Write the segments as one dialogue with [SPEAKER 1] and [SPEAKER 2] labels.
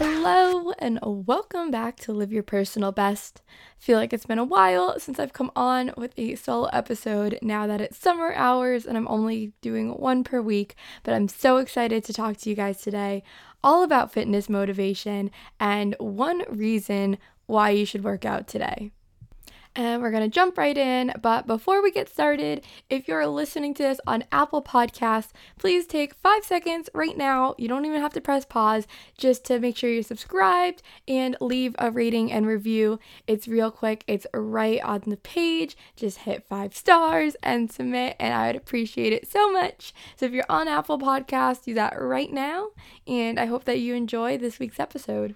[SPEAKER 1] Hello, and welcome back to Live Your Personal Best. I feel like it's been a while since I've come on with a solo episode now that it's summer hours and I'm only doing one per week, but I'm so excited to talk to you guys today all about fitness motivation and one reason why you should work out today and we're going to jump right in. But before we get started, if you're listening to this on Apple Podcasts, please take five seconds right now. You don't even have to press pause just to make sure you're subscribed and leave a rating and review. It's real quick, it's right on the page. Just hit five stars and submit, and I would appreciate it so much. So if you're on Apple Podcasts, do that right now. And I hope that you enjoy this week's episode.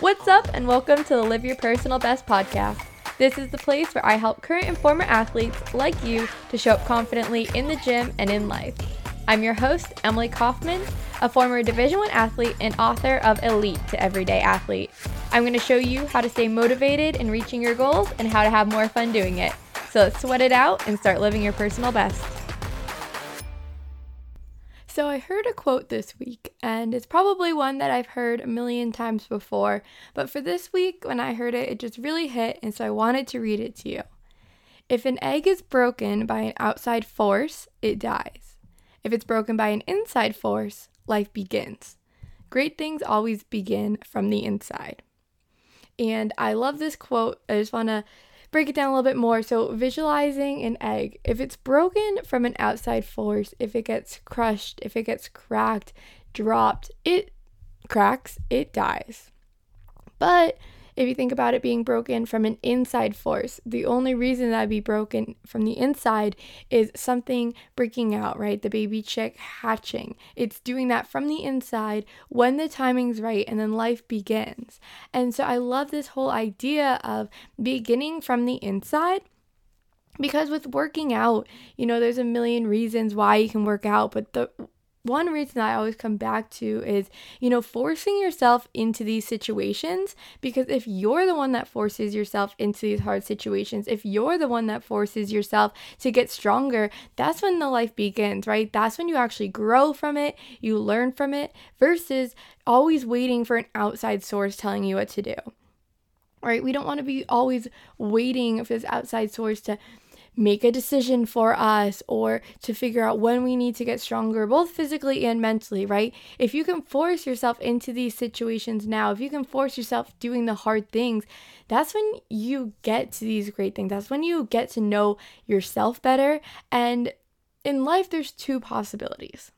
[SPEAKER 1] What's up, and welcome to the Live Your Personal Best podcast. This is the place where I help current and former athletes like you to show up confidently in the gym and in life. I'm your host, Emily Kaufman, a former Division 1 athlete and author of Elite to Everyday Athlete. I'm going to show you how to stay motivated in reaching your goals and how to have more fun doing it. So let's sweat it out and start living your personal best. So, I heard a quote this week, and it's probably one that I've heard a million times before, but for this week, when I heard it, it just really hit, and so I wanted to read it to you. If an egg is broken by an outside force, it dies. If it's broken by an inside force, life begins. Great things always begin from the inside. And I love this quote. I just want to break it down a little bit more. So, visualizing an egg, if it's broken from an outside force, if it gets crushed, if it gets cracked, dropped, it cracks, it dies. But if you think about it being broken from an inside force, the only reason that'd be broken from the inside is something breaking out, right? The baby chick hatching. It's doing that from the inside when the timing's right and then life begins. And so I love this whole idea of beginning from the inside because with working out, you know, there's a million reasons why you can work out, but the one reason I always come back to is, you know, forcing yourself into these situations because if you're the one that forces yourself into these hard situations, if you're the one that forces yourself to get stronger, that's when the life begins, right? That's when you actually grow from it, you learn from it versus always waiting for an outside source telling you what to do. Right? We don't want to be always waiting for this outside source to make a decision for us or to figure out when we need to get stronger, both physically and mentally, right? If you can force yourself into these situations now, if you can force yourself doing the hard things, that's when you get to these great things. That's when you get to know yourself better. And in life, there's two possibilities.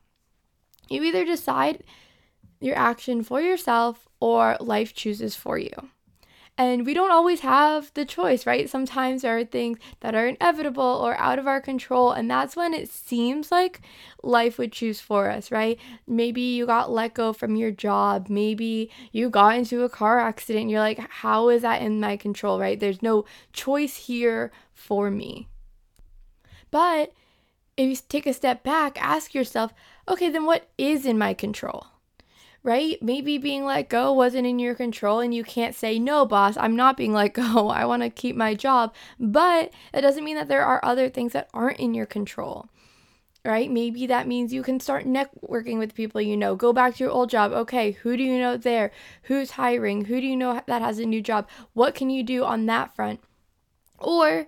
[SPEAKER 1] You either decide your action for yourself or life chooses for you. And we don't always have the choice, right? Sometimes there are things that are inevitable or out of our control. And that's when it seems like life would choose for us, right? Maybe you got let go from your job. Maybe you got into a car accident. you're like, how is that in my control, right? There's no choice here for me. But if you take a step back, ask yourself, okay, then what is in my control? Right? Maybe being let go wasn't in your control and you can't say, no, boss, I'm not being let go. I want to keep my job. But it doesn't mean that there are other things that aren't in your control. Right? Maybe that means you can start networking with people you know. Go back to your old job. Okay, who do you know there? Who's hiring? Who do you know that has a new job? What can you do on that front? Or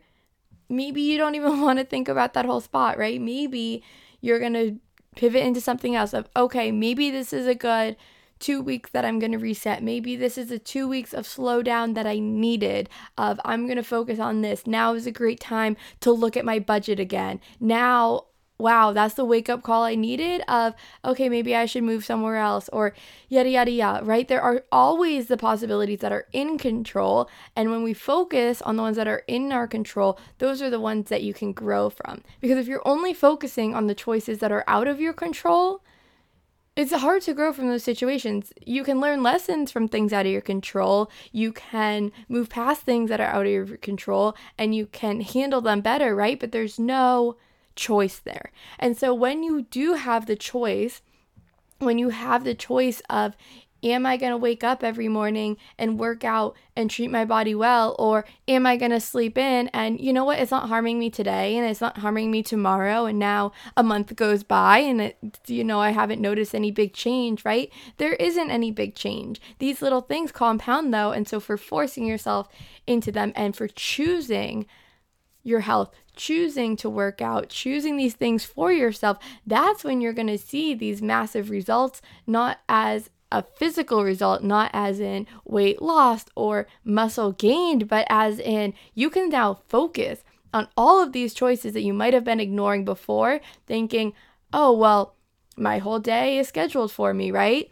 [SPEAKER 1] maybe you don't even want to think about that whole spot, right? Maybe you're going to pivot into something else of okay maybe this is a good two weeks that i'm going to reset. Maybe this is a two weeks of slowdown that i needed of i'm going to focus on this. Now is a great time to look at my budget again. Now wow, that's the wake up call I needed of, okay, maybe I should move somewhere else or yada, yada, yada, right? There are always the possibilities that are in control. And when we focus on the ones that are in our control, those are the ones that you can grow from. Because if you're only focusing on the choices that are out of your control, it's hard to grow from those situations. You can learn lessons from things out of your control. You can move past things that are out of your control and you can handle them better, right? But there's no choice there. And so when you do have the choice, when you have the choice of am I going to wake up every morning and work out and treat my body well? Or am I going to sleep in and you know what? It's not harming me today and it's not harming me tomorrow. And now a month goes by and it, you know, I haven't noticed any big change, right? There isn't any big change. These little things compound though. And so for forcing yourself into them and for choosing your health, choosing to work out, choosing these things for yourself, that's when you're going to see these massive results, not as a physical result, not as in weight lost or muscle gained, but as in you can now focus on all of these choices that you might have been ignoring before, thinking, oh, well, my whole day is scheduled for me, right?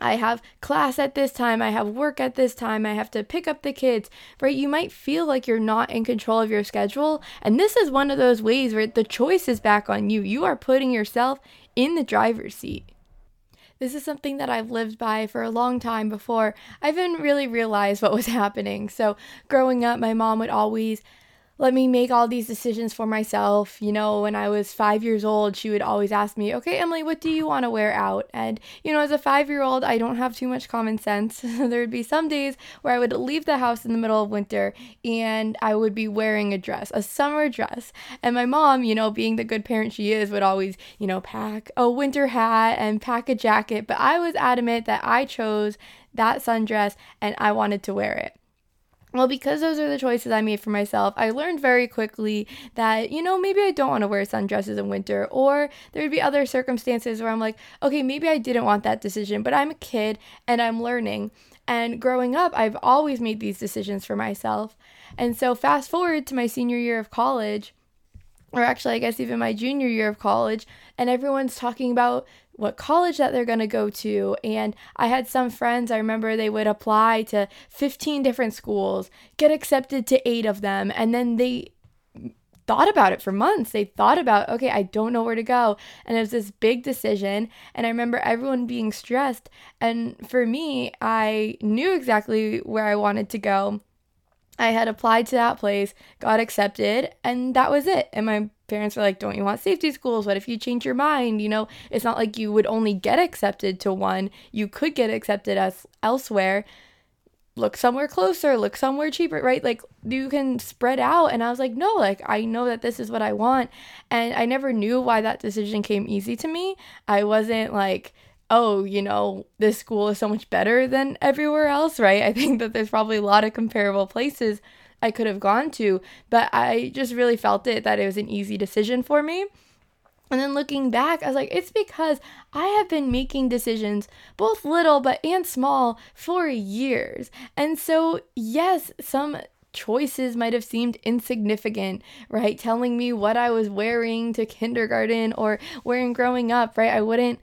[SPEAKER 1] I have class at this time, I have work at this time, I have to pick up the kids, right? You might feel like you're not in control of your schedule. And this is one of those ways where the choice is back on you. You are putting yourself in the driver's seat. This is something that I've lived by for a long time before I even really realized what was happening. So, growing up, my mom would always let me make all these decisions for myself. You know, when I was five years old, she would always ask me, Okay, Emily, what do you want to wear out? And, you know, as a five year old, I don't have too much common sense. there would be some days where I would leave the house in the middle of winter and I would be wearing a dress, a summer dress. And my mom, you know, being the good parent she is, would always, you know, pack a winter hat and pack a jacket. But I was adamant that I chose that sundress and I wanted to wear it. Well, because those are the choices I made for myself, I learned very quickly that, you know, maybe I don't want to wear sundresses in winter, or there would be other circumstances where I'm like, okay, maybe I didn't want that decision, but I'm a kid and I'm learning. And growing up, I've always made these decisions for myself. And so, fast forward to my senior year of college, or actually, I guess even my junior year of college, and everyone's talking about what college that they're going to go to. And I had some friends, I remember they would apply to 15 different schools, get accepted to eight of them, and then they thought about it for months. They thought about, okay, I don't know where to go. And it was this big decision. And I remember everyone being stressed. And for me, I knew exactly where I wanted to go. I had applied to that place, got accepted, and that was it. And my parents were like, Don't you want safety schools? What if you change your mind? You know, it's not like you would only get accepted to one, you could get accepted as elsewhere. Look somewhere closer, look somewhere cheaper, right? Like you can spread out. And I was like, no, like I know that this is what I want. And I never knew why that decision came easy to me. I wasn't like, oh, you know, this school is so much better than everywhere else, right? I think that there's probably a lot of comparable places I could have gone to, but I just really felt it that it was an easy decision for me. And then looking back, I was like, it's because I have been making decisions, both little but and small, for years. And so, yes, some choices might have seemed insignificant, right? Telling me what I was wearing to kindergarten or wearing growing up, right? I wouldn't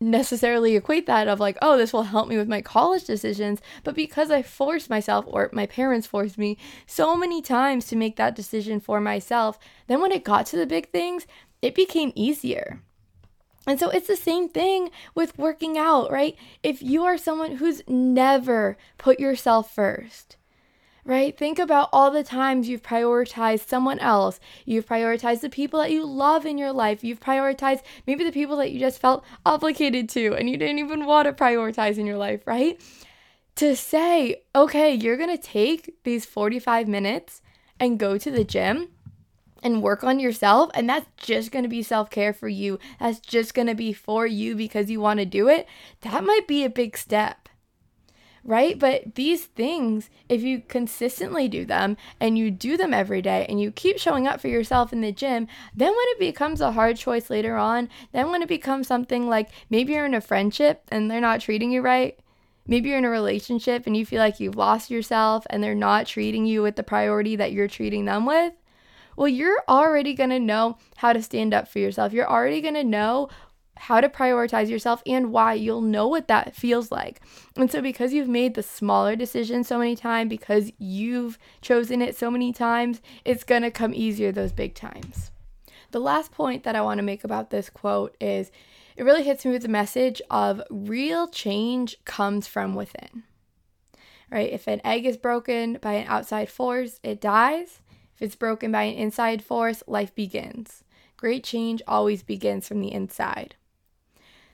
[SPEAKER 1] necessarily equate that of like, oh, this will help me with my college decisions, but because I forced myself or my parents forced me so many times to make that decision for myself, then when it got to the big things, it became easier. And so it's the same thing with working out, right? If you are someone who's never put yourself first, right? Think about all the times you've prioritized someone else. You've prioritized the people that you love in your life. You've prioritized maybe the people that you just felt obligated to and you didn't even want to prioritize in your life, right? To say, okay, you're going to take these 45 minutes and go to the gym and work on yourself and that's just going to be self-care for you that's just going to be for you because you want to do it that might be a big step right? But these things, if you consistently do them and you do them every day and you keep showing up for yourself in the gym, then when it becomes a hard choice later on, then when it becomes something like maybe you're in a friendship and they're not treating you right, maybe you're in a relationship and you feel like you've lost yourself and they're not treating you with the priority that you're treating them with. Well, you're already to know how to stand up for yourself. You're already to know how to prioritize yourself and why you'll know what that feels like. And so, because you've made the smaller decision so many times, because you've chosen it so many times, it's going to come easier those big times. The last point that I want to make about this quote is it really hits me with the message of real change comes from within. Right? If an egg is broken by an outside force, it dies. If it's broken by an inside force, life begins. Great change always begins from the inside.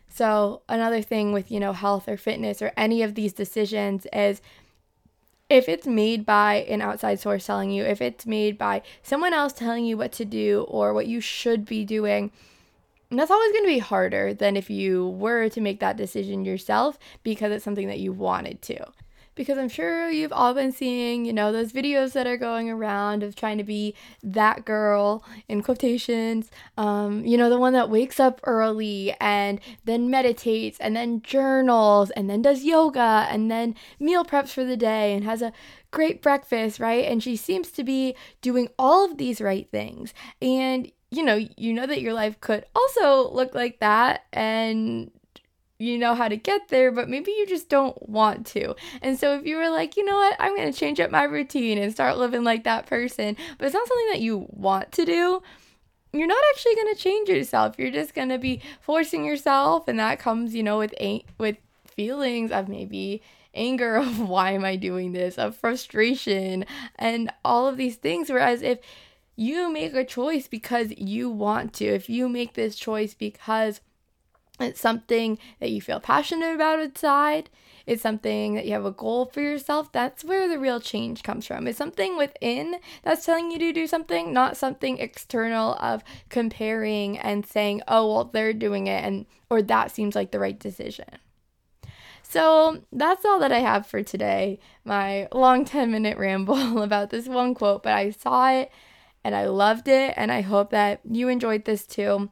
[SPEAKER 1] So, another thing with, you know, health or fitness or any of these decisions is if it's made by an outside source telling you, if it's made by someone else telling you what to do or what you should be doing, that's always going to be harder than if you were to make that decision yourself because it's something that you wanted to because I'm sure you've all been seeing, you know, those videos that are going around of trying to be that girl in quotations, um, you know, the one that wakes up early and then meditates and then journals and then does yoga and then meal preps for the day and has a great breakfast, right? And she seems to be doing all of these right things. And you know, you know that your life could also look like that and you know how to get there, but maybe you just don't want to. And so if you were like, you know what, I'm going to change up my routine and start living like that person, but it's not something that you want to do, you're not actually going to change yourself. You're just going to be forcing yourself and that comes, you know, with with feelings of maybe anger of why am I doing this, of frustration and all of these things whereas if you make a choice because you want to, if you make this choice because it's something that you feel passionate about inside. It's something that you have a goal for yourself. That's where the real change comes from. It's something within that's telling you to do something, not something external of comparing and saying, "Oh, well, they're doing it," and or that seems like the right decision. So that's all that I have for today. My long 10 minute ramble about this one quote, but I saw it and I loved it, and I hope that you enjoyed this too.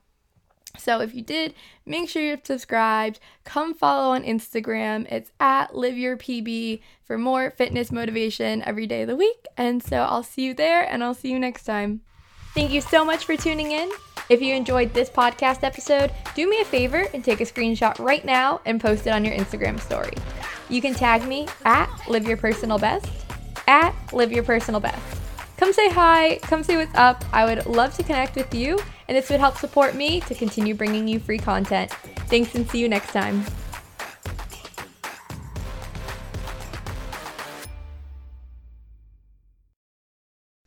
[SPEAKER 1] So if you did, make sure you're subscribed. Come follow on Instagram. It's at liveyourpb for more fitness motivation every day of the week. And so I'll see you there and I'll see you next time. Thank you so much for tuning in. If you enjoyed this podcast episode, do me a favor and take a screenshot right now and post it on your Instagram story. You can tag me at live your personal best, at live your personal best. Come say hi, come say what's up. I would love to connect with you, and this would help support me to continue bringing you free content. Thanks, and see you next time.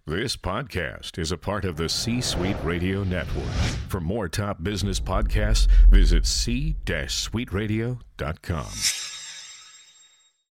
[SPEAKER 2] This podcast is a part of the C Suite Radio Network. For more top business podcasts, visit c-suiteradio.com.